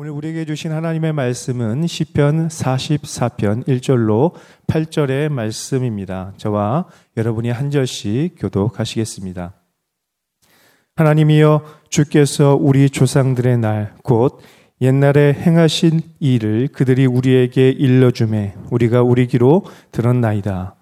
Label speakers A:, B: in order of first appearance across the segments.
A: 오늘 우리에게 주신 하나님의 말씀은 시편 44편 1절로 8절의 말씀입니다. 저와 여러분이 한 절씩 교독하시겠습니다. 하나님이여 주께서 우리 조상들의 날 곧 옛날에 행하신 일을 그들이 우리에게 일러주매 우리가 우리 귀로 들었나이다.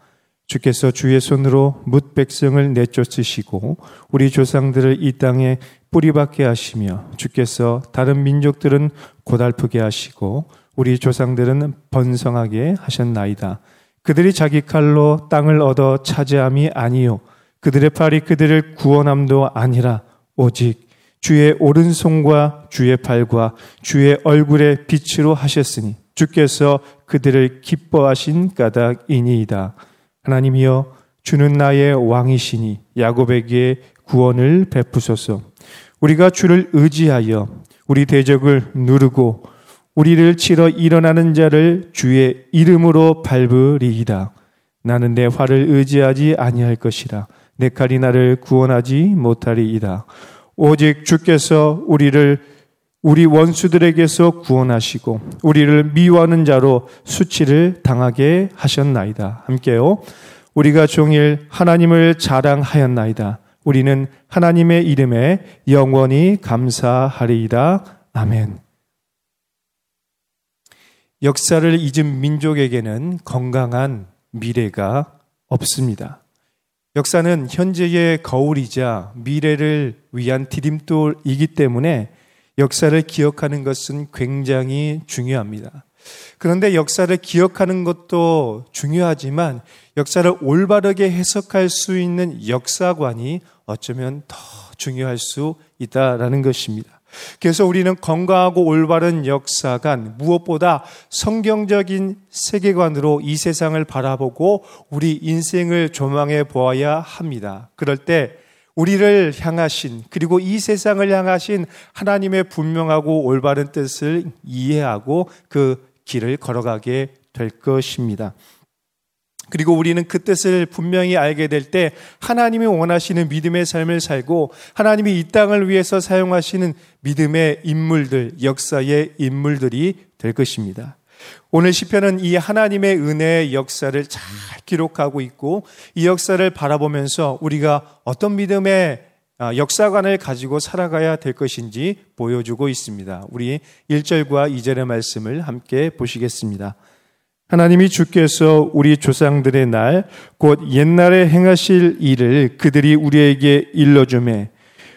A: 주께서 주의 손으로 뭇 백성을 내쫓으시고 우리 조상들을 이 땅에 뿌리박게 하시며 주께서 다른 민족들은 고달프게 하시고 우리 조상들은 번성하게 하셨나이다. 그들이 자기 칼로 땅을 얻어 차지함이 아니요 그들의 팔이 그들을 구원함도 아니라 오직 주의 오른손과 주의 팔과 주의 얼굴의 빛으로 하셨으니 주께서 그들을 기뻐하신 까닭이니이다. 하나님이여 주는 나의 왕이시니 야곱에게 구원을 베푸소서. 우리가 주를 의지하여 우리 대적을 누르고 우리를 치러 일어나는 자를 주의 이름으로 밟으리이다. 나는 내 활을 의지하지 아니할 것이라. 내 칼이 나를 구원하지 못하리이다. 오직 주께서 우리를 우리 원수들에게서 구원하시고 우리를 미워하는 자로 수치를 당하게 하셨나이다. 함께요. 우리가 종일 하나님을 자랑하였나이다. 우리는 하나님의 이름에 영원히 감사하리이다. 아멘. 역사를 잊은 민족에게는 건강한 미래가 없습니다. 역사는 현재의 거울이자 미래를 위한 디딤돌이기 때문에 역사를 기억하는 것은 굉장히 중요합니다. 그런데 역사를 기억하는 것도 중요하지만 역사를 올바르게 해석할 수 있는 역사관이 어쩌면 더 중요할 수 있다라는 것입니다. 그래서 우리는 건강하고 올바른 역사관, 무엇보다 성경적인 세계관으로 이 세상을 바라보고 우리 인생을 조망해 보아야 합니다. 그럴 때 우리를 향하신 그리고 이 세상을 향하신 하나님의 분명하고 올바른 뜻을 이해하고 그 길을 걸어가게 될 것입니다. 그리고 우리는 그 뜻을 분명히 알게 될 때 하나님이 원하시는 믿음의 삶을 살고 하나님이 이 땅을 위해서 사용하시는 믿음의 인물들, 역사의 인물들이 될 것입니다. 오늘 시편은 이 하나님의 은혜의 역사를 잘 기록하고 있고 이 역사를 바라보면서 우리가 어떤 믿음의 아, 역사관을 가지고 살아가야 될 것인지 보여주고 있습니다. 우리 1절과 2절의 말씀을 함께 보시겠습니다. 하나님이 주께서 우리 조상들의 날, 곧 옛날에 행하실 일을 그들이 우리에게 일러주매,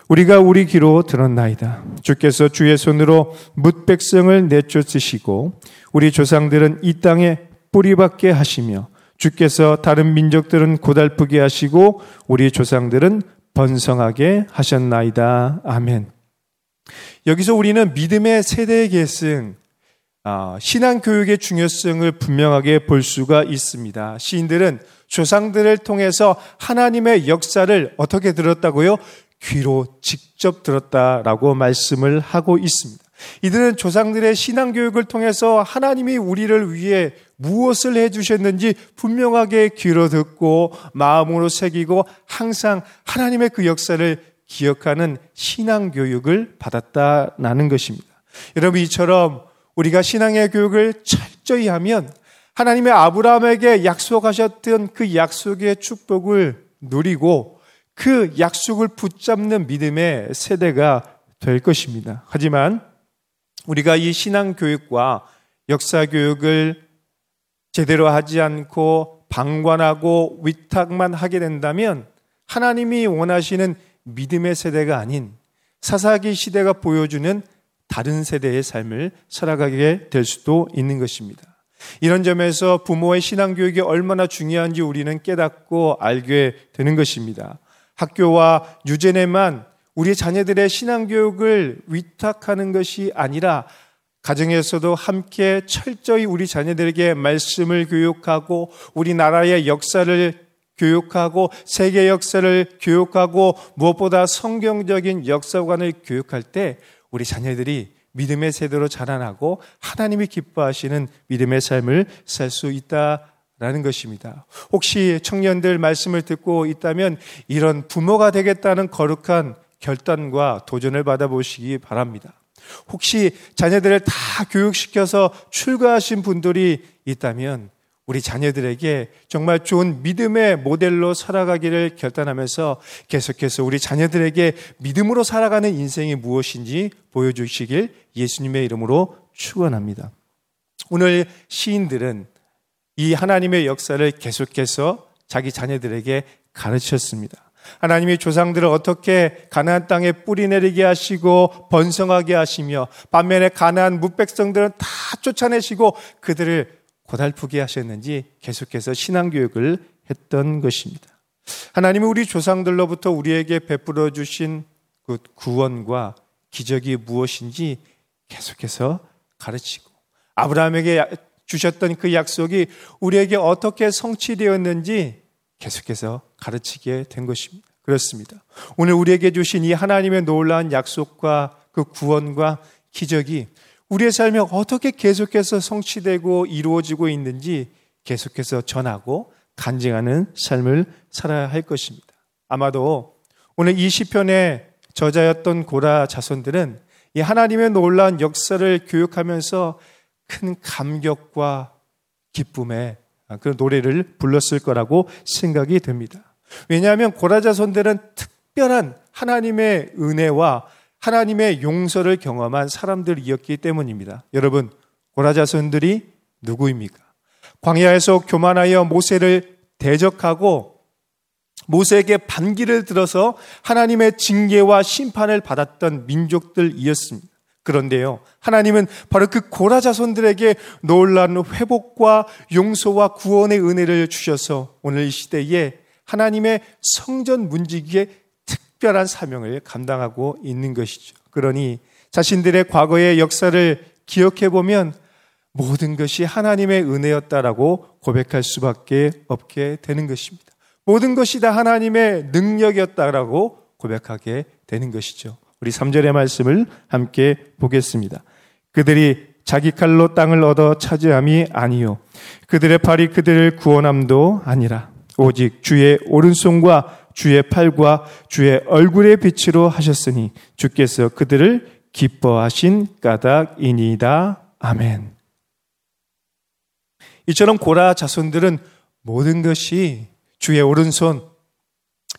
A: 우리가 우리 귀로 들었나이다. 주께서 주의 손으로 뭇 백성을 내쫓으시고, 우리 조상들은 이 땅에 뿌리박게 하시며, 주께서 다른 민족들은 고달프게 하시고, 우리 조상들은 번성하게 하셨나이다. 아멘. 여기서 우리는 믿음의 세대 계승, 아, 신앙 교육의 중요성을 분명하게 볼 수가 있습니다. 시인들은 조상들을 통해서 하나님의 역사를 어떻게 들었다고요? 귀로 직접 들었다라고 말씀을 하고 있습니다. 이들은 조상들의 신앙 교육을 통해서 하나님이 우리를 위해 무엇을 해 주셨는지 분명하게 귀로 듣고 마음으로 새기고 항상 하나님의 그 역사를 기억하는 신앙 교육을 받았다라는 것입니다. 여러분 이처럼 우리가 신앙의 교육을 철저히 하면 하나님의 아브라함에게 약속하셨던 그 약속의 축복을 누리고 그 약속을 붙잡는 믿음의 세대가 될 것입니다. 하지만 우리가 이 신앙 교육과 역사 교육을 제대로 하지 않고 방관하고 위탁만 하게 된다면 하나님이 원하시는 믿음의 세대가 아닌 사사기 시대가 보여주는 다른 세대의 삶을 살아가게 될 수도 있는 것입니다. 이런 점에서 부모의 신앙 교육이 얼마나 중요한지 우리는 깨닫고 알게 되는 것입니다. 학교와 유제네만 우리 자녀들의 신앙교육을 위탁하는 것이 아니라 가정에서도 함께 철저히 우리 자녀들에게 말씀을 교육하고 우리나라의 역사를 교육하고 세계 역사를 교육하고 무엇보다 성경적인 역사관을 교육할 때 우리 자녀들이 믿음의 세대로 자라나고 하나님이 기뻐하시는 믿음의 삶을 살 수 있다 라는 것입니다. 혹시 청년들 말씀을 듣고 있다면 이런 부모가 되겠다는 거룩한 결단과 도전을 받아보시기 바랍니다. 혹시 자녀들을 다 교육시켜서 출가하신 분들이 있다면 우리 자녀들에게 정말 좋은 믿음의 모델로 살아가기를 결단하면서 계속해서 우리 자녀들에게 믿음으로 살아가는 인생이 무엇인지 보여주시길 예수님의 이름으로 축원합니다. 오늘 시인들은 이 하나님의 역사를 계속해서 자기 자녀들에게 가르쳤습니다. 하나님이 조상들을 어떻게 가나안 땅에 뿌리 내리게 하시고 번성하게 하시며 반면에 가나안 무백성들은 다 쫓아내시고 그들을 고달프게 하셨는지 계속해서 신앙 교육을 했던 것입니다. 하나님이 우리 조상들로부터 우리에게 베풀어 주신 그 구원과 기적이 무엇인지 계속해서 가르치고 아브라함에게 주셨던 그 약속이 우리에게 어떻게 성취되었는지 계속해서 가르치게 된 것입니다. 그렇습니다. 오늘 우리에게 주신 이 하나님의 놀라운 약속과 그 구원과 기적이 우리의 삶에 어떻게 계속해서 성취되고 이루어지고 있는지 계속해서 전하고 간증하는 삶을 살아야 할 것입니다. 아마도 오늘 이 시편의 저자였던 고라 자손들은 이 하나님의 놀라운 역사를 교육하면서 큰 감격과 기쁨의 그 노래를 불렀을 거라고 생각이 됩니다. 왜냐하면 고라 자손들은 특별한 하나님의 은혜와 하나님의 용서를 경험한 사람들이었기 때문입니다. 여러분, 고라자손들이 누구입니까? 광야에서 교만하여 모세를 대적하고 모세에게 반기를 들어서 하나님의 징계와 심판을 받았던 민족들이었습니다. 그런데요, 하나님은 바로 그 고라 자손들에게 놀라운 회복과 용서와 구원의 은혜를 주셔서 오늘 이 시대에 하나님의 성전 문지기에 특별한 사명을 감당하고 있는 것이죠. 그러니 자신들의 과거의 역사를 기억해 보면 모든 것이 하나님의 은혜였다라고 고백할 수밖에 없게 되는 것입니다. 모든 것이 다 하나님의 능력이었다라고 고백하게 되는 것이죠. 우리 3절의 말씀을 함께 보겠습니다. 그들이 자기 칼로 땅을 얻어 차지함이 아니요. 그들의 팔이 그들을 구원함도 아니라 오직 주의 오른손과 주의 팔과 주의 얼굴의 빛으로 하셨으니 주께서 그들을 기뻐하신 까닭이니이다. 아멘. 이처럼 고라 자손들은 모든 것이 주의 오른손,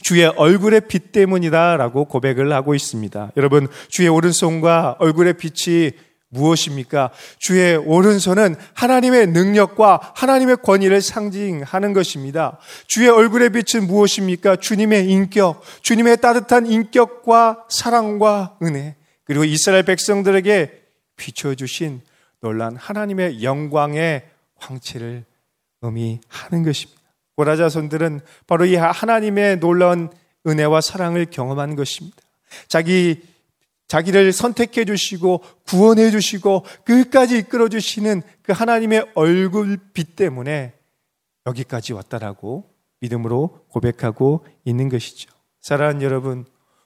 A: 주의 얼굴의 빛 때문이다라고 고백을 하고 있습니다. 여러분, 주의 오른손과 얼굴의 빛이 무엇입니까? 주의 오른손은 하나님의 능력과 하나님의 권위를 상징하는 것입니다. 주의 얼굴의 빛은 무엇입니까? 주님의 인격, 주님의 따뜻한 인격과 사랑과 은혜, 그리고 이스라엘 백성들에게 비춰주신 놀란 하나님의 영광의 황체를 의미하는 것입니다. 고라자손들은 바로 이 하나님의 놀라운 은혜와 사랑을 경험한 것입니다. 자기 자기를 선택해 주시고 구원해 주시고 끝까지 이끌어 주시는 그 하나님의 얼굴빛 때문에 여기까지 왔다라고 믿음으로 고백하고 있는 것이죠. 사랑하는 여러분,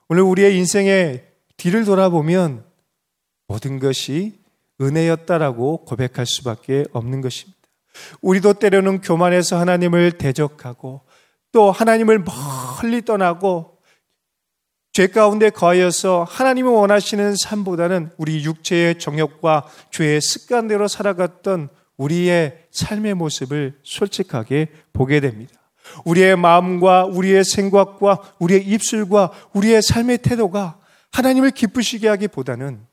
A: 오늘 우리의 인생의 뒤를 돌아보면 모든 것이 은혜였다라고 고백할 수밖에 없는 것입니다. 우리도 때로는 교만해서 하나님을 대적하고 또 하나님을 멀리 떠나고 죄 가운데 거하여서 하나님이 원하시는 삶보다는 우리 육체의 정욕과 죄의 습관대로 살아갔던 우리의 삶의 모습을 솔직하게 보게 됩니다. 우리의 마음과 우리의 생각과 우리의 입술과 우리의 삶의 태도가 하나님을 기쁘시게 하기보다는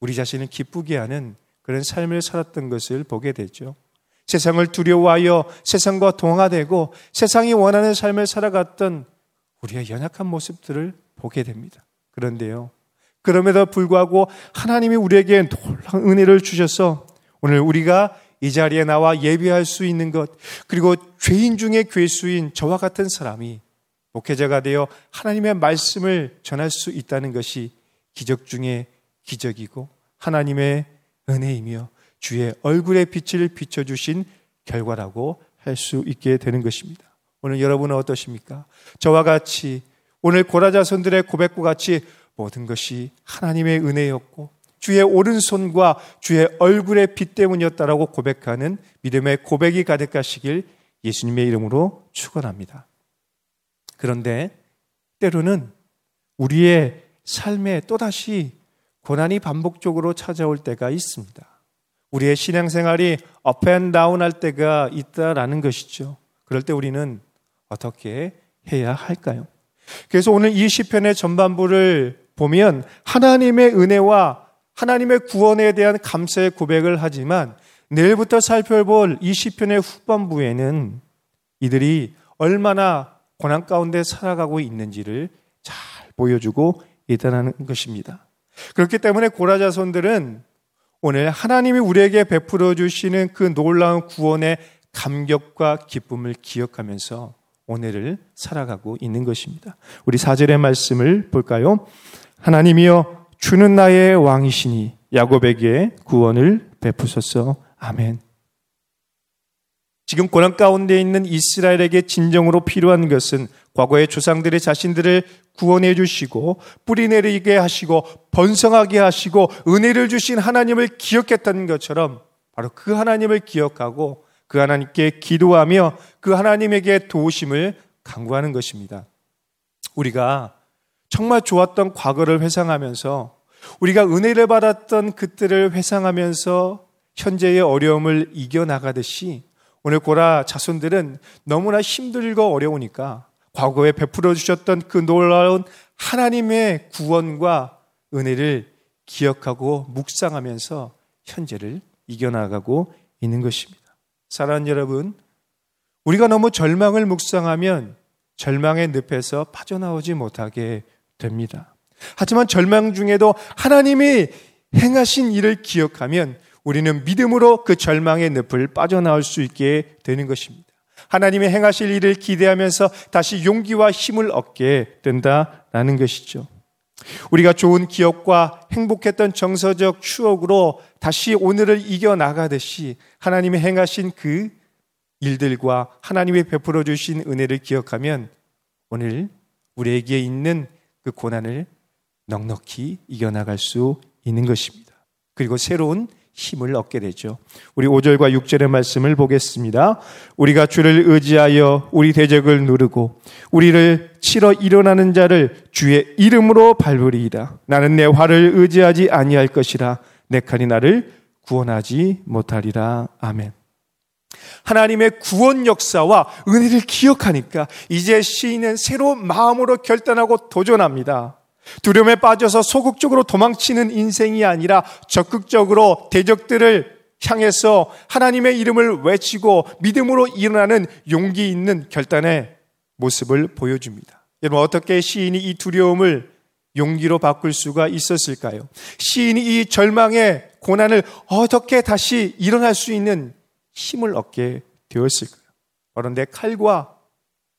A: 우리 자신을 기쁘게 하는 그런 삶을 살았던 것을 보게 되죠. 세상을 두려워하여 세상과 동화되고 세상이 원하는 삶을 살아갔던 우리의 연약한 모습들을 보게 됩니다. 그런데요. 그럼에도 불구하고 하나님이 우리에게 놀라운 은혜를 주셔서 오늘 우리가 이 자리에 나와 예배할 수 있는 것, 그리고 죄인 중에 괴수인 저와 같은 사람이 목회자가 되어 하나님의 말씀을 전할 수 있다는 것이 기적 중에 기적이고 하나님의 은혜이며 주의 얼굴의 빛을 비춰주신 결과라고 할 수 있게 되는 것입니다. 오늘 여러분은 어떠십니까? 저와 같이 오늘 고라자손들의 고백과 같이 모든 것이 하나님의 은혜였고 주의 오른손과 주의 얼굴의 빛 때문이었다라고 고백하는 믿음의 고백이 가득하시길 예수님의 이름으로 축원합니다. 그런데 때로는 우리의 삶에 또다시 고난이 반복적으로 찾아올 때가 있습니다. 우리의 신앙생활이 업앤다운 할 때가 있다라는 것이죠. 그럴 때 우리는 어떻게 해야 할까요? 그래서 오늘 이 시편의 전반부를 보면 하나님의 은혜와 하나님의 구원에 대한 감사의 고백을 하지만 내일부터 살펴볼 이 시편의 후반부에는 이들이 얼마나 고난 가운데 살아가고 있는지를 잘 보여주고 있다는 것입니다. 그렇기 때문에 고라 자손들은 오늘 하나님이 우리에게 베풀어 주시는 그 놀라운 구원의 감격과 기쁨을 기억하면서 오늘을 살아가고 있는 것입니다. 우리 사절의 말씀을 볼까요? 하나님이여 주는 나의 왕이시니 야곱에게 구원을 베푸소서. 아멘. 지금 고난 가운데 있는 이스라엘에게 진정으로 필요한 것은 과거의 조상들의 자신들을 구원해 주시고 뿌리 내리게 하시고 번성하게 하시고 은혜를 주신 하나님을 기억했던 것처럼 바로 그 하나님을 기억하고 그 하나님께 기도하며 그 하나님에게 도우심을 강구하는 것입니다. 우리가 정말 좋았던 과거를 회상하면서 우리가 은혜를 받았던 그때를 회상하면서 현재의 어려움을 이겨나가듯이 오늘 고라 자손들은 너무나 힘들고 어려우니까 과거에 베풀어 주셨던 그 놀라운 하나님의 구원과 은혜를 기억하고 묵상하면서 현재를 이겨나가고 있는 것입니다. 사랑하는 여러분, 우리가 너무 절망을 묵상하면 절망의 늪에서 빠져나오지 못하게 됩니다. 하지만 절망 중에도 하나님이 행하신 일을 기억하면 우리는 믿음으로 그 절망의 늪을 빠져나올 수 있게 되는 것입니다. 하나님의 행하실 일을 기대하면서 다시 용기와 힘을 얻게 된다라는 것이죠. 우리가 좋은 기억과 행복했던 정서적 추억으로 다시 오늘을 이겨나가듯이 하나님이 행하신 그 일들과 하나님이 베풀어 주신 은혜를 기억하면 오늘 우리에게 있는 그 고난을 넉넉히 이겨나갈 수 있는 것입니다. 그리고 새로운 힘을 얻게 되죠. 우리 5절과 6절의 말씀을 보겠습니다. 우리가 주를 의지하여 우리 대적을 누르고 우리를 치러 일어나는 자를 주의 이름으로 밟으리이다. 나는 내 화를 의지하지 아니할 것이라 내 칼이 나를 구원하지 못하리라. 아멘. 하나님의 구원 역사와 은혜를 기억하니까 이제 시인은 새로운 마음으로 결단하고 도전합니다. 두려움에 빠져서 소극적으로 도망치는 인생이 아니라 적극적으로 대적들을 향해서 하나님의 이름을 외치고 믿음으로 일어나는 용기 있는 결단의 모습을 보여줍니다. 여러분, 어떻게 시인이 이 두려움을 용기로 바꿀 수가 있었을까요? 시인이 이 절망의 고난을 어떻게 다시 일어날 수 있는 힘을 얻게 되었을까요? 내 칼과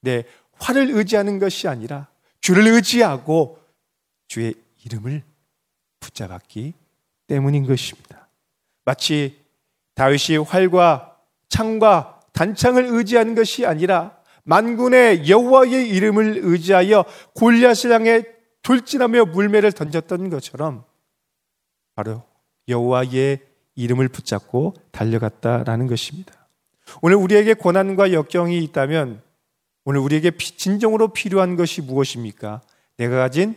A: 내 활을 의지하는 것이 아니라 주를 의지하고 주의 이름을 붙잡았기 때문인 것입니다. 마치 다윗이 활과 창과 단창을 의지하는 것이 아니라 만군의 여호와의 이름을 의지하여 골리앗을 향해 돌진하며 물매를 던졌던 것처럼 바로 여호와의 이름을 붙잡고 달려갔다라는 것입니다. 오늘 우리에게 고난과 역경이 있다면 오늘 우리에게 진정으로 필요한 것이 무엇입니까? 내가 가진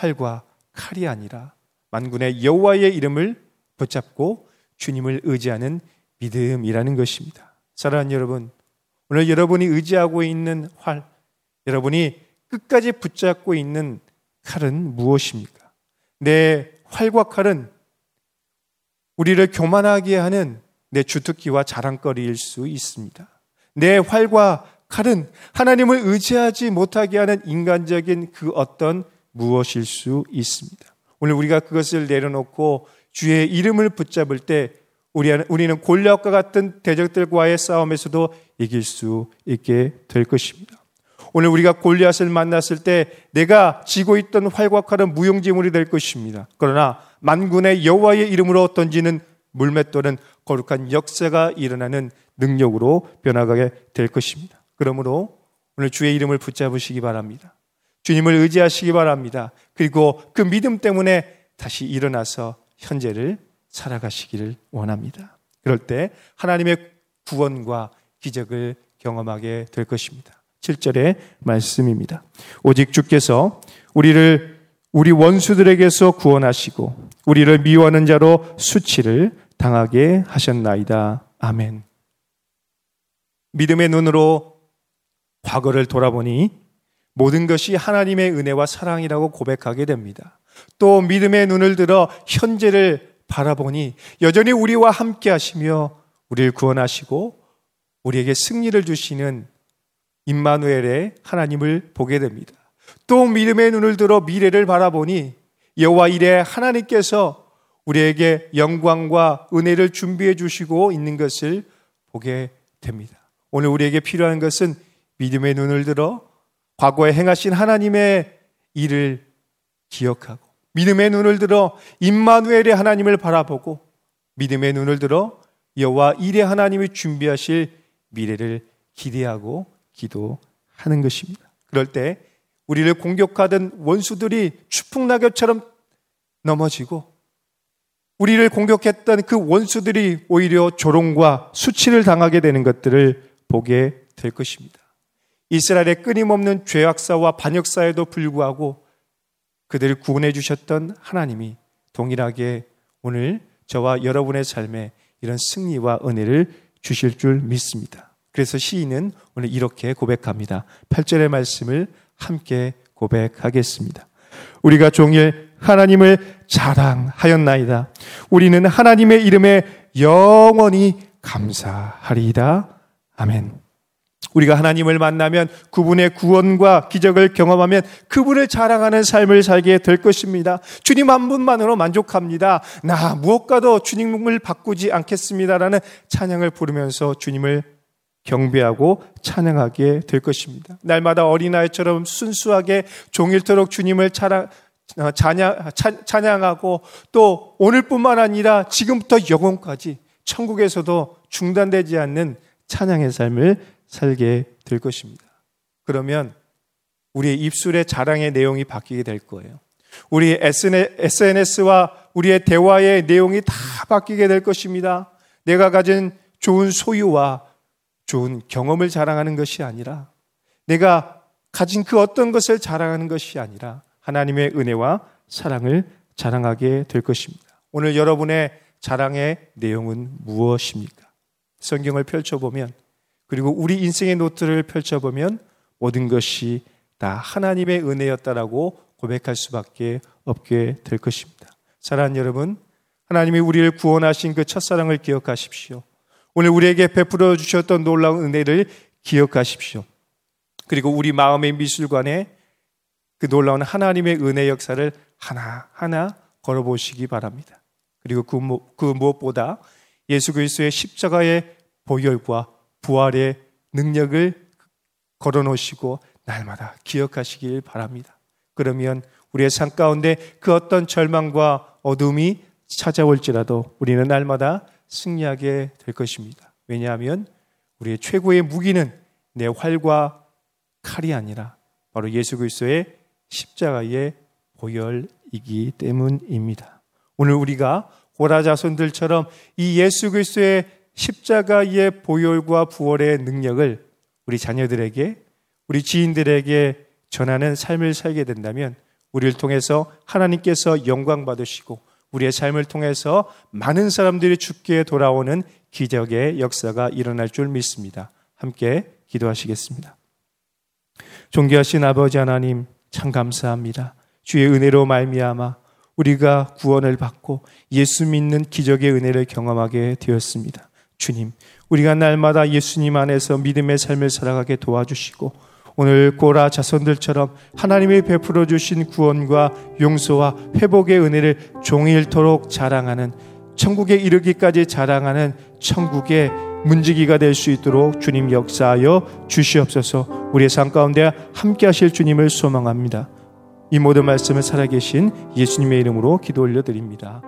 A: 활과 칼이 아니라 만군의 여호와의 이름을 붙잡고 주님을 의지하는 믿음이라는 것입니다. 사랑하는 여러분, 오늘 여러분이 의지하고 있는 활, 여러분이 끝까지 붙잡고 있는 칼은 무엇입니까? 내 활과 칼은 우리를 교만하게 하는 내 주특기와 자랑거리일 수 있습니다. 내 활과 칼은 하나님을 의지하지 못하게 하는 인간적인 그 어떤 무엇일 수 있습니다. 오늘 우리가 그것을 내려놓고 주의 이름을 붙잡을 때 우리는 골리앗과 같은 대적들과의 싸움에서도 이길 수 있게 될 것입니다. 오늘 우리가 골리앗을 만났을 때 내가 지고 있던 활과 칼은 무용지물이 될 것입니다. 그러나 만군의 여호와의 이름으로 던지는 물맷돌은 거룩한 역사가 일어나는 능력으로 변화가게 될 것입니다. 그러므로 오늘 주의 이름을 붙잡으시기 바랍니다. 주님을 의지하시기 바랍니다. 그리고 그 믿음 때문에 다시 일어나서 현재를 살아가시기를 원합니다. 그럴 때 하나님의 구원과 기적을 경험하게 될 것입니다. 7절의 말씀입니다. 오직 주께서 우리를 우리 원수들에게서 구원하시고 우리를 미워하는 자로 수치를 당하게 하셨나이다. 아멘. 믿음의 눈으로 과거를 돌아보니 모든 것이 하나님의 은혜와 사랑이라고 고백하게 됩니다. 또 믿음의 눈을 들어 현재를 바라보니 여전히 우리와 함께 하시며 우리를 구원하시고 우리에게 승리를 주시는 임마누엘의 하나님을 보게 됩니다. 또 믿음의 눈을 들어 미래를 바라보니 여호와 이래 하나님께서 우리에게 영광과 은혜를 준비해 주시고 있는 것을 보게 됩니다. 오늘 우리에게 필요한 것은 믿음의 눈을 들어 과거에 행하신 하나님의 일을 기억하고 믿음의 눈을 들어 임마누엘의 하나님을 바라보고 믿음의 눈을 들어 여호와 일의 하나님이 준비하실 미래를 기대하고 기도하는 것입니다. 그럴 때 우리를 공격하던 원수들이 추풍낙엽처럼 넘어지고 우리를 공격했던 그 원수들이 오히려 조롱과 수치를 당하게 되는 것들을 보게 될 것입니다. 이스라엘의 끊임없는 죄악사와 반역사에도 불구하고 그들을 구원해 주셨던 하나님이 동일하게 오늘 저와 여러분의 삶에 이런 승리와 은혜를 주실 줄 믿습니다. 그래서 시인은 오늘 이렇게 고백합니다. 8절의 말씀을 함께 고백하겠습니다. 우리가 종일 하나님을 자랑하였나이다. 우리는 하나님의 이름에 영원히 감사하리이다. 아멘. 우리가 하나님을 만나면 그분의 구원과 기적을 경험하면 그분을 자랑하는 삶을 살게 될 것입니다. 주님 한 분만으로 만족합니다. 나 무엇과도 주님을 바꾸지 않겠습니다라는 찬양을 부르면서 주님을 경배하고 찬양하게 될 것입니다. 날마다 어린아이처럼 순수하게 종일토록 주님을 찬양, 어, 찬양, 하고또 오늘뿐만 아니라 지금부터 영원까지 천국에서도 중단되지 않는 찬양의 삶을 살게 될 것입니다. 그러면 우리의 입술의 자랑의 내용이 바뀌게 될 거예요. 우리 SNS와 우리의 대화의 내용이 다 바뀌게 될 것입니다. 내가 가진 좋은 소유와 좋은 경험을 자랑하는 것이 아니라 내가 가진 그 어떤 것을 자랑하는 것이 아니라 하나님의 은혜와 사랑을 자랑하게 될 것입니다. 오늘 여러분의 자랑의 내용은 무엇입니까? 성경을 펼쳐보면 그리고 우리 인생의 노트를 펼쳐보면 모든 것이 다 하나님의 은혜였다라고 고백할 수밖에 없게 될 것입니다. 사랑하는 여러분, 하나님이 우리를 구원하신 그 첫사랑을 기억하십시오. 오늘 우리에게 베풀어 주셨던 놀라운 은혜를 기억하십시오. 그리고 우리 마음의 미술관에 그 놀라운 하나님의 은혜 역사를 하나하나 걸어보시기 바랍니다. 그리고 그, 그 무엇보다 예수 그리스도의 십자가의 보혈과 부활의 능력을 걸어 놓으시고 날마다 기억하시길 바랍니다. 그러면 우리의 삶 가운데 그 어떤 절망과 어둠이 찾아올지라도 우리는 날마다 승리하게 될 것입니다. 왜냐하면 우리의 최고의 무기는 내 활과 칼이 아니라 바로 예수 그리스도의 십자가의 보혈이기 때문입니다. 오늘 우리가 고라 자손들처럼 이 예수 그리스도의 십자가의 보혈과 부활의 능력을 우리 자녀들에게 우리 지인들에게 전하는 삶을 살게 된다면 우리를 통해서 하나님께서 영광 받으시고 우리의 삶을 통해서 많은 사람들이 죽게 돌아오는 기적의 역사가 일어날 줄 믿습니다. 함께 기도하시겠습니다. 존귀하신 아버지 하나님 참 감사합니다. 주의 은혜로 말미암아 우리가 구원을 받고 예수 믿는 기적의 은혜를 경험하게 되었습니다. 주님, 우리가 날마다 예수님 안에서 믿음의 삶을 살아가게 도와주시고 오늘 고라 자손들처럼 하나님이 베풀어 주신 구원과 용서와 회복의 은혜를 종일토록 자랑하는 천국에 이르기까지 자랑하는 천국의 문지기가 될 수 있도록 주님 역사하여 주시옵소서 우리의 삶 가운데 함께 하실 주님을 소망합니다. 이 모든 말씀을 살아계신 예수님의 이름으로 기도 올려드립니다.